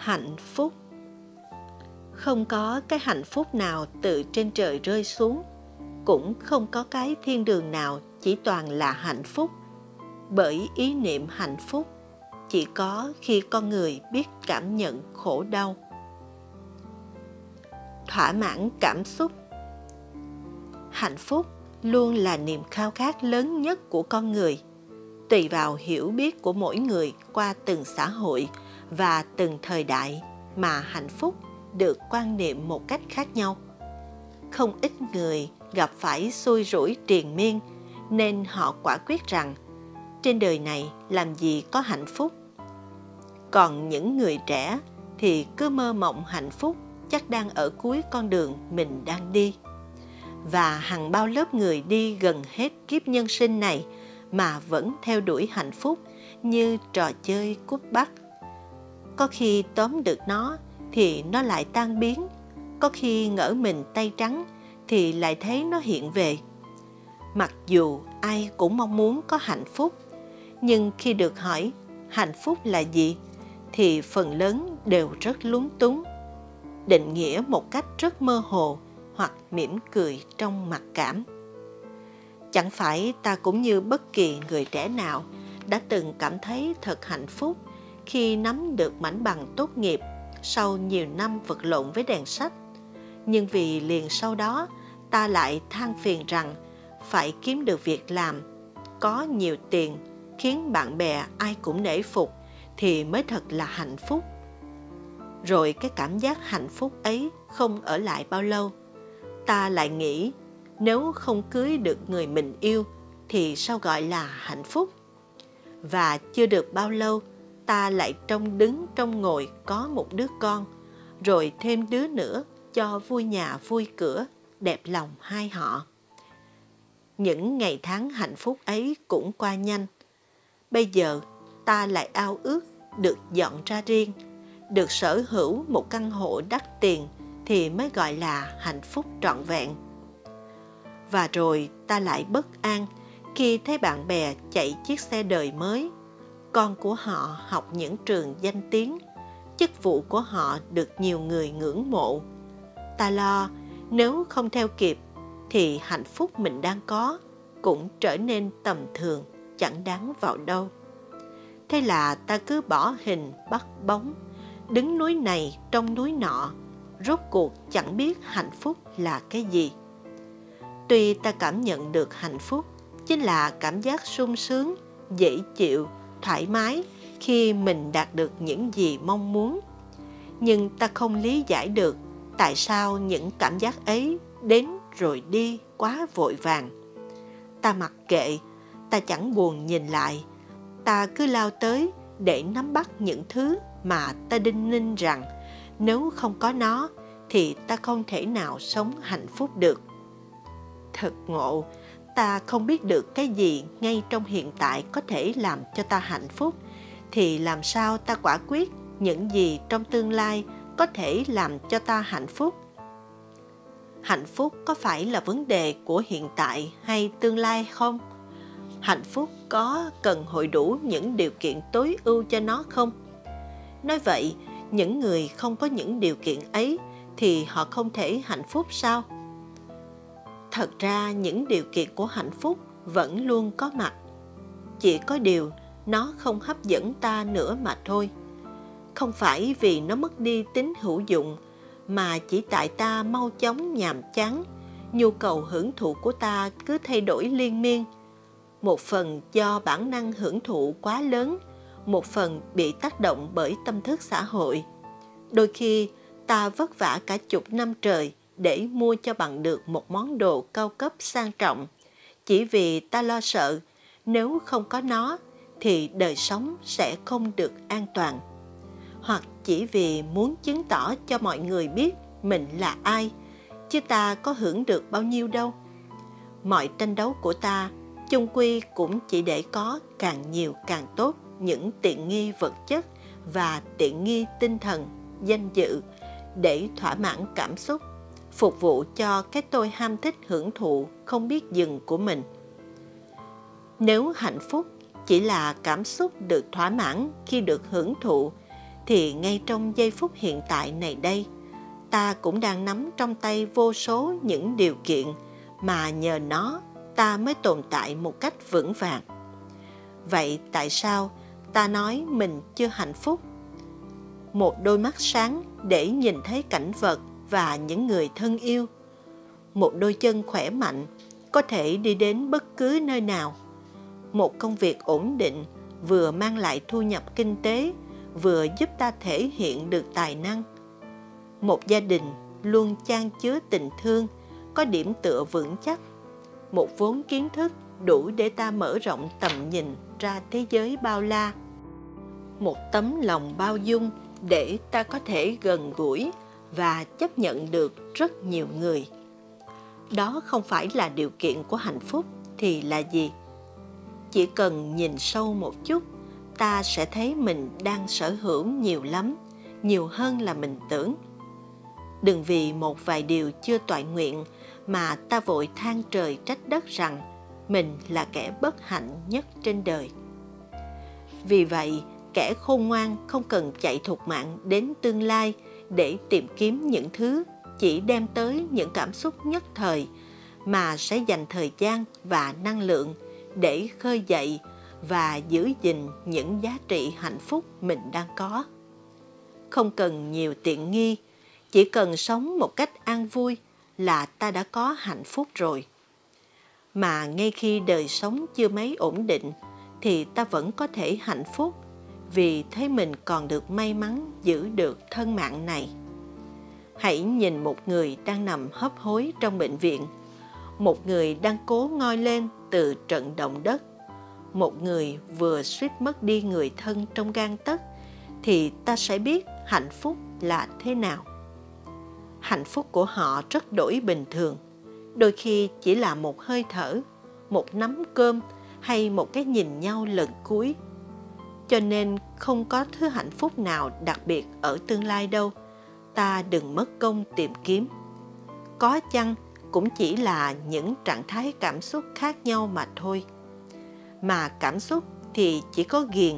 hạnh phúc. Không có cái hạnh phúc nào từ trên trời rơi xuống, cũng không có cái thiên đường nào chỉ toàn là hạnh phúc. Bởi ý niệm hạnh phúc chỉ có khi con người biết cảm nhận khổ đau. Thỏa mãn cảm xúc. Hạnh phúc luôn là niềm khao khát lớn nhất của con người, tùy vào hiểu biết của mỗi người qua từng xã hội và từng thời đại mà hạnh phúc được quan niệm một cách khác nhau. Không ít người gặp phải xui rủi triền miên nên họ quả quyết rằng, trên đời này làm gì có hạnh phúc. Còn những người trẻ thì cứ mơ mộng hạnh phúc chắc đang ở cuối con đường mình đang đi. Và hàng bao lớp người đi gần hết kiếp nhân sinh này mà vẫn theo đuổi hạnh phúc như trò chơi cút bắt có khi tóm được nó thì nó lại tan biến. Có khi ngỡ mình tay trắng thì lại thấy nó hiện về. Mặc dù ai cũng mong muốn có hạnh phúc, nhưng khi được hỏi hạnh phúc là gì thì phần lớn đều rất lúng túng. Định nghĩa một cách rất mơ hồ hoặc mỉm cười trong mặc cảm. Chẳng phải ta cũng như bất kỳ người trẻ nào đã từng cảm thấy thật hạnh phúc khi nắm được mảnh bằng tốt nghiệp sau nhiều năm vật lộn với đèn sách. Nhưng vì liền sau đó, ta lại than phiền rằng phải kiếm được việc làm, có nhiều tiền, khiến bạn bè ai cũng nể phục thì mới thật là hạnh phúc. Rồi cái cảm giác hạnh phúc ấy không ở lại bao lâu, ta lại nghĩ nếu không cưới được người mình yêu thì sao gọi là hạnh phúc? Và chưa được bao lâu ta lại trông đứng trong ngồi có một đứa con, rồi thêm đứa nữa cho vui nhà vui cửa, đẹp lòng hai họ. Những ngày tháng hạnh phúc ấy cũng qua nhanh. Bây giờ, ta lại ao ước được dọn ra riêng, được sở hữu một căn hộ đắt tiền thì mới gọi là hạnh phúc trọn vẹn. Và rồi ta lại bất an khi thấy bạn bè chạy chiếc xe đời mới con của họ học những trường danh tiếng, chức vụ của họ được nhiều người ngưỡng mộ. Ta lo, nếu không theo kịp, thì hạnh phúc mình đang có cũng trở nên tầm thường, chẳng đáng vào đâu. Thế là ta cứ bỏ hình bắt bóng, đứng núi này trong núi nọ, rốt cuộc chẳng biết hạnh phúc là cái gì. Tuy ta cảm nhận được hạnh phúc, chính là cảm giác sung sướng, dễ chịu thoải mái khi mình đạt được những gì mong muốn. Nhưng ta không lý giải được tại sao những cảm giác ấy đến rồi đi quá vội vàng. Ta mặc kệ, ta chẳng buồn nhìn lại. Ta cứ lao tới để nắm bắt những thứ mà ta đinh ninh rằng nếu không có nó thì ta không thể nào sống hạnh phúc được. Thật ngộ ta không biết được cái gì ngay trong hiện tại có thể làm cho ta hạnh phúc, thì làm sao ta quả quyết những gì trong tương lai có thể làm cho ta hạnh phúc? Hạnh phúc có phải là vấn đề của hiện tại hay tương lai không? Hạnh phúc có cần hội đủ những điều kiện tối ưu cho nó không? Nói vậy, những người không có những điều kiện ấy thì họ không thể hạnh phúc sao? Thật ra những điều kiện của hạnh phúc vẫn luôn có mặt. Chỉ có điều nó không hấp dẫn ta nữa mà thôi. Không phải vì nó mất đi tính hữu dụng, mà chỉ tại ta mau chóng nhàm chán. Nhu cầu hưởng thụ của ta cứ thay đổi liên miên. Một phần do bản năng hưởng thụ quá lớn, một phần bị tác động bởi tâm thức xã hội. Đôi khi, ta vất vả cả chục năm trời để mua cho bằng được một món đồ cao cấp sang trọng. Chỉ vì ta lo sợ, nếu không có nó, thì đời sống sẽ không được an toàn. Hoặc chỉ vì muốn chứng tỏ cho mọi người biết mình là ai, chứ ta có hưởng được bao nhiêu đâu. Mọi tranh đấu của ta, chung quy cũng chỉ để có càng nhiều càng tốt những tiện nghi vật chất và tiện nghi tinh thần, danh dự để thỏa mãn cảm xúc phục vụ cho cái tôi ham thích hưởng thụ, không biết dừng của mình. Nếu hạnh phúc chỉ là cảm xúc được thỏa mãn khi được hưởng thụ, thì ngay trong giây phút hiện tại này đây, ta cũng đang nắm trong tay vô số những điều kiện mà nhờ nó ta mới tồn tại một cách vững vàng. Vậy tại sao ta nói mình chưa hạnh phúc? Một đôi mắt sáng để nhìn thấy cảnh vật và những người thân yêu. Một đôi chân khỏe mạnh, có thể đi đến bất cứ nơi nào. Một công việc ổn định, vừa mang lại thu nhập kinh tế, vừa giúp ta thể hiện được tài năng. Một gia đình luôn chan chứa tình thương, có điểm tựa vững chắc. Một vốn kiến thức đủ để ta mở rộng tầm nhìn ra thế giới bao la. Một tấm lòng bao dung để ta có thể gần gũi và chấp nhận được rất nhiều người. Đó không phải là điều kiện của hạnh phúc thì là gì? Chỉ cần nhìn sâu một chút, ta sẽ thấy mình đang sở hữu nhiều lắm, nhiều hơn là mình tưởng. Đừng vì một vài điều chưa toại nguyện mà ta vội than trời trách đất rằng mình là kẻ bất hạnh nhất trên đời. Vì vậy, kẻ khôn ngoan không cần chạy thục mạng đến tương lai để tìm kiếm những thứ chỉ đem tới những cảm xúc nhất thời, mà sẽ dành thời gian và năng lượng để khơi dậy và giữ gìn những giá trị hạnh phúc mình đang có. Không cần nhiều tiện nghi, chỉ cần sống một cách an vui là ta đã có hạnh phúc rồi. Mà ngay khi đời sống chưa mấy ổn định, thì ta vẫn có thể hạnh phúc vì thấy mình còn được may mắn giữ được thân mạng này. Hãy nhìn một người đang nằm hấp hối trong bệnh viện, một người đang cố ngoi lên từ trận động đất, một người vừa suýt mất đi người thân trong gan tấc thì ta sẽ biết hạnh phúc là thế nào. Hạnh phúc của họ rất đổi bình thường, đôi khi chỉ là một hơi thở, một nắm cơm hay một cái nhìn nhau lần cuối cho nên không có thứ hạnh phúc nào đặc biệt ở tương lai đâu. Ta đừng mất công tìm kiếm. Có chăng cũng chỉ là những trạng thái cảm xúc khác nhau mà thôi. Mà cảm xúc thì chỉ có ghiền,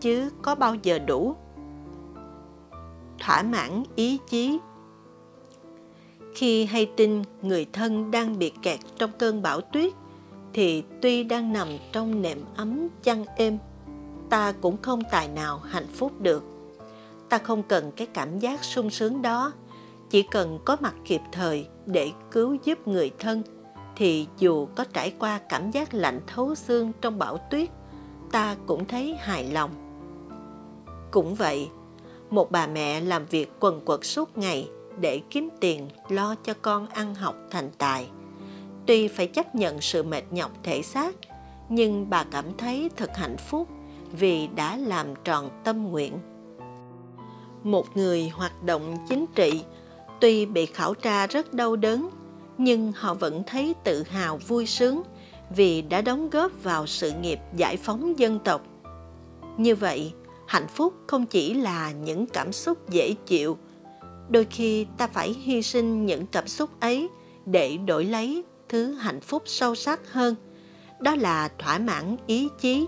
chứ có bao giờ đủ. Thỏa mãn ý chí. Khi hay tin người thân đang bị kẹt trong cơn bão tuyết, thì tuy đang nằm trong nệm ấm chăn êm ta cũng không tài nào hạnh phúc được. Ta không cần cái cảm giác sung sướng đó. Chỉ cần có mặt kịp thời để cứu giúp người thân, thì dù có trải qua cảm giác lạnh thấu xương trong bão tuyết, ta cũng thấy hài lòng. Cũng vậy, một bà mẹ làm việc quần quật suốt ngày để kiếm tiền lo cho con ăn học thành tài. Tuy phải chấp nhận sự mệt nhọc thể xác, nhưng bà cảm thấy thật hạnh phúc vì đã làm tròn tâm nguyện. Một người hoạt động chính trị, tuy bị khảo tra rất đau đớn, nhưng họ vẫn thấy tự hào vui sướng vì đã đóng góp vào sự nghiệp giải phóng dân tộc. Như vậy, hạnh phúc không chỉ là những cảm xúc dễ chịu, đôi khi ta phải hy sinh những cảm xúc ấy để đổi lấy thứ hạnh phúc sâu sắc hơn, đó là thỏa mãn ý chí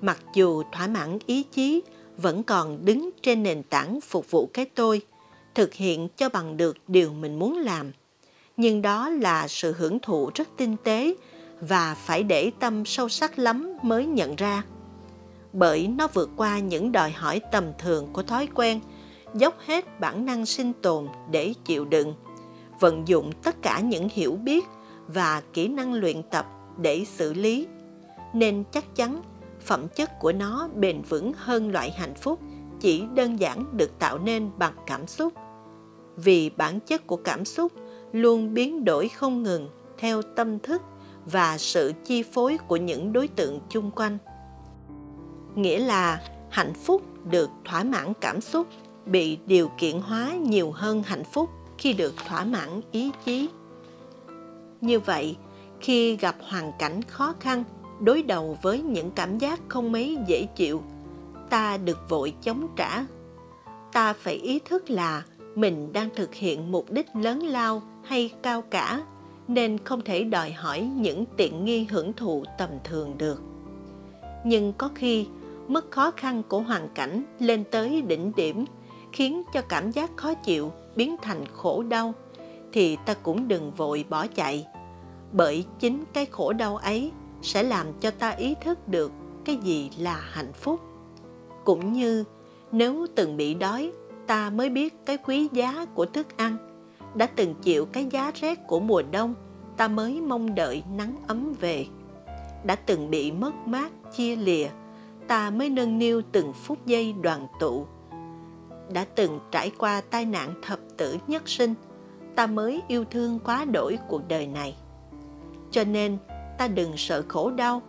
mặc dù thỏa mãn ý chí, vẫn còn đứng trên nền tảng phục vụ cái tôi, thực hiện cho bằng được điều mình muốn làm. Nhưng đó là sự hưởng thụ rất tinh tế và phải để tâm sâu sắc lắm mới nhận ra. Bởi nó vượt qua những đòi hỏi tầm thường của thói quen, dốc hết bản năng sinh tồn để chịu đựng, vận dụng tất cả những hiểu biết và kỹ năng luyện tập để xử lý. Nên chắc chắn phẩm chất của nó bền vững hơn loại hạnh phúc, chỉ đơn giản được tạo nên bằng cảm xúc. Vì bản chất của cảm xúc luôn biến đổi không ngừng theo tâm thức và sự chi phối của những đối tượng chung quanh. Nghĩa là hạnh phúc được thỏa mãn cảm xúc, bị điều kiện hóa nhiều hơn hạnh phúc khi được thỏa mãn ý chí. Như vậy, khi gặp hoàn cảnh khó khăn đối đầu với những cảm giác không mấy dễ chịu. Ta được vội chống trả. Ta phải ý thức là mình đang thực hiện mục đích lớn lao hay cao cả, nên không thể đòi hỏi những tiện nghi hưởng thụ tầm thường được. Nhưng có khi, mức khó khăn của hoàn cảnh lên tới đỉnh điểm khiến cho cảm giác khó chịu biến thành khổ đau, thì ta cũng đừng vội bỏ chạy. Bởi chính cái khổ đau ấy sẽ làm cho ta ý thức được cái gì là hạnh phúc. Cũng như nếu từng bị đói, ta mới biết cái quý giá của thức ăn. Đã từng chịu cái giá rét của mùa đông, ta mới mong đợi nắng ấm về. Đã từng bị mất mát, chia lìa, ta mới nâng niu từng phút giây đoàn tụ. Đã từng trải qua tai nạn thập tử nhất sinh, ta mới yêu thương quá đổi cuộc đời này. Cho nên ta đừng sợ khổ đau,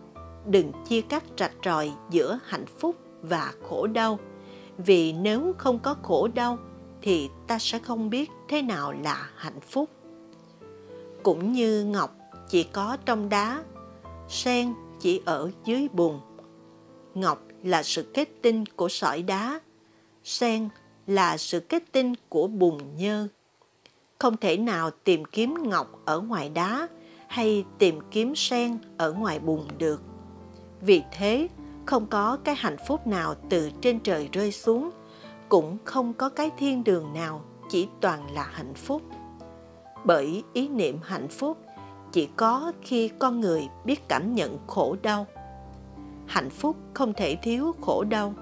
đừng chia cắt rạch ròi giữa hạnh phúc và khổ đau. Vì nếu không có khổ đau, thì ta sẽ không biết thế nào là hạnh phúc. Cũng như ngọc chỉ có trong đá, sen chỉ ở dưới bùn. Ngọc là sự kết tinh của sỏi đá, sen là sự kết tinh của bùn nhơ. Không thể nào tìm kiếm ngọc ở ngoài đá hay tìm kiếm sen ở ngoài bùn được. Vì thế, không có cái hạnh phúc nào từ trên trời rơi xuống, cũng không có cái thiên đường nào chỉ toàn là hạnh phúc. Bởi ý niệm hạnh phúc chỉ có khi con người biết cảm nhận khổ đau. Hạnh phúc không thể thiếu khổ đau,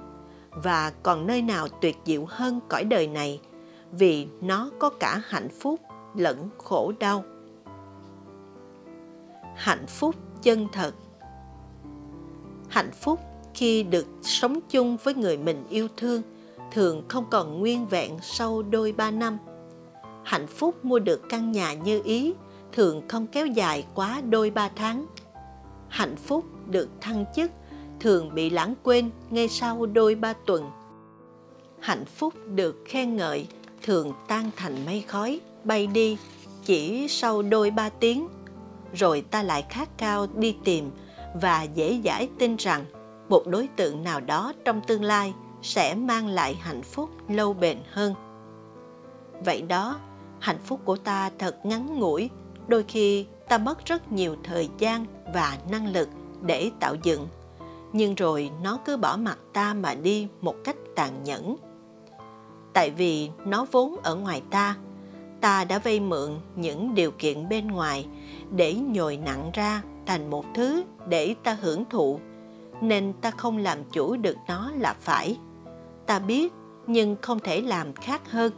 và còn nơi nào tuyệt diệu hơn cõi đời này, vì nó có cả hạnh phúc lẫn khổ đau hạnh phúc chân thật. Hạnh phúc khi được sống chung với người mình yêu thương thường không còn nguyên vẹn sau đôi ba năm. Hạnh phúc mua được căn nhà như ý thường không kéo dài quá đôi ba tháng. Hạnh phúc được thăng chức thường bị lãng quên ngay sau đôi ba tuần. Hạnh phúc được khen ngợi thường tan thành mây khói bay đi chỉ sau đôi ba tiếng rồi ta lại khát cao đi tìm và dễ dãi tin rằng một đối tượng nào đó trong tương lai sẽ mang lại hạnh phúc lâu bền hơn. Vậy đó, hạnh phúc của ta thật ngắn ngủi, đôi khi ta mất rất nhiều thời gian và năng lực để tạo dựng. Nhưng rồi nó cứ bỏ mặt ta mà đi một cách tàn nhẫn. Tại vì nó vốn ở ngoài ta ta đã vay mượn những điều kiện bên ngoài để nhồi nặng ra thành một thứ để ta hưởng thụ, nên ta không làm chủ được nó là phải. Ta biết, nhưng không thể làm khác hơn,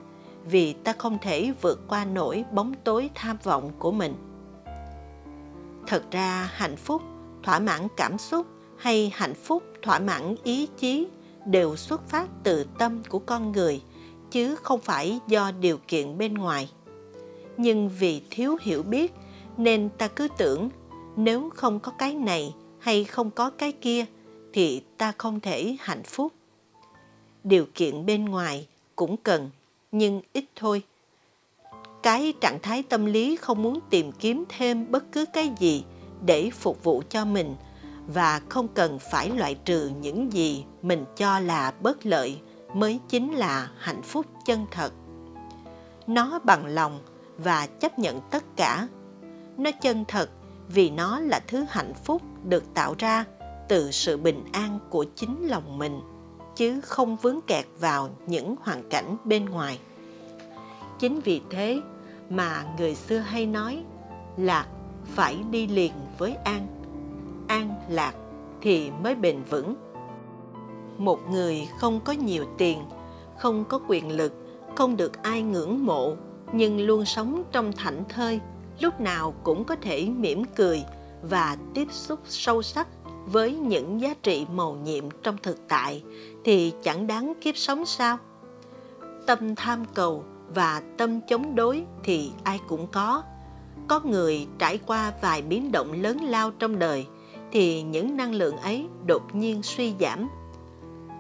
vì ta không thể vượt qua nỗi bóng tối tham vọng của mình. Thật ra, hạnh phúc, thỏa mãn cảm xúc hay hạnh phúc thỏa mãn ý chí đều xuất phát từ tâm của con người chứ không phải do điều kiện bên ngoài. Nhưng vì thiếu hiểu biết, nên ta cứ tưởng, nếu không có cái này hay không có cái kia, thì ta không thể hạnh phúc. Điều kiện bên ngoài cũng cần, nhưng ít thôi. Cái trạng thái tâm lý không muốn tìm kiếm thêm bất cứ cái gì để phục vụ cho mình và không cần phải loại trừ những gì mình cho là bất lợi mới chính là hạnh phúc chân thật. Nó bằng lòng và chấp nhận tất cả. Nó chân thật vì nó là thứ hạnh phúc được tạo ra từ sự bình an của chính lòng mình, chứ không vướng kẹt vào những hoàn cảnh bên ngoài. Chính vì thế mà người xưa hay nói lạc phải đi liền với an. An lạc thì mới bền vững một người không có nhiều tiền, không có quyền lực, không được ai ngưỡng mộ, nhưng luôn sống trong thảnh thơi, lúc nào cũng có thể mỉm cười và tiếp xúc sâu sắc với những giá trị màu nhiệm trong thực tại thì chẳng đáng kiếp sống sao? Tâm tham cầu và tâm chống đối thì ai cũng có. Có người trải qua vài biến động lớn lao trong đời thì những năng lượng ấy đột nhiên suy giảm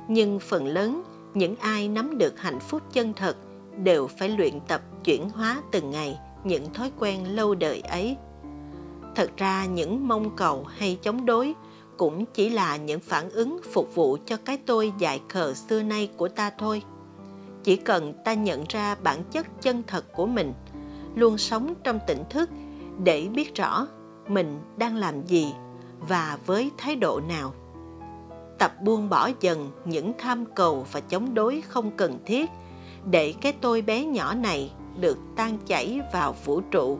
nhưng phần lớn, những ai nắm được hạnh phúc chân thật đều phải luyện tập chuyển hóa từng ngày những thói quen lâu đời ấy. Thật ra, những mong cầu hay chống đối cũng chỉ là những phản ứng phục vụ cho cái tôi dại khờ xưa nay của ta thôi. Chỉ cần ta nhận ra bản chất chân thật của mình, luôn sống trong tỉnh thức để biết rõ mình đang làm gì và với thái độ nào tập buông bỏ dần những tham cầu và chống đối không cần thiết, để cái tôi bé nhỏ này được tan chảy vào vũ trụ.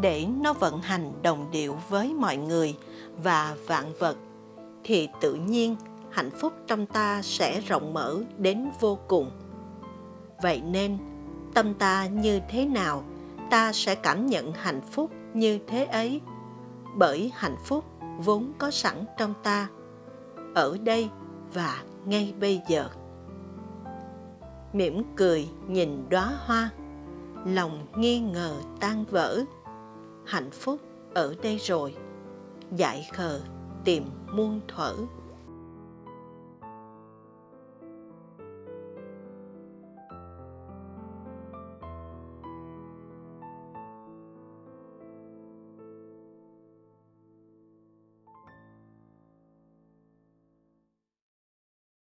Để nó vận hành đồng điệu với mọi người và vạn vật, thì tự nhiên hạnh phúc trong ta sẽ rộng mở đến vô cùng. Vậy nên, tâm ta như thế nào, ta sẽ cảm nhận hạnh phúc như thế ấy. Bởi hạnh phúc vốn có sẵn trong ta ở đây và ngay bây giờ. Mỉm cười nhìn đóa hoa, lòng nghi ngờ tan vỡ. Hạnh phúc ở đây rồi, dại khờ tìm muôn thuở.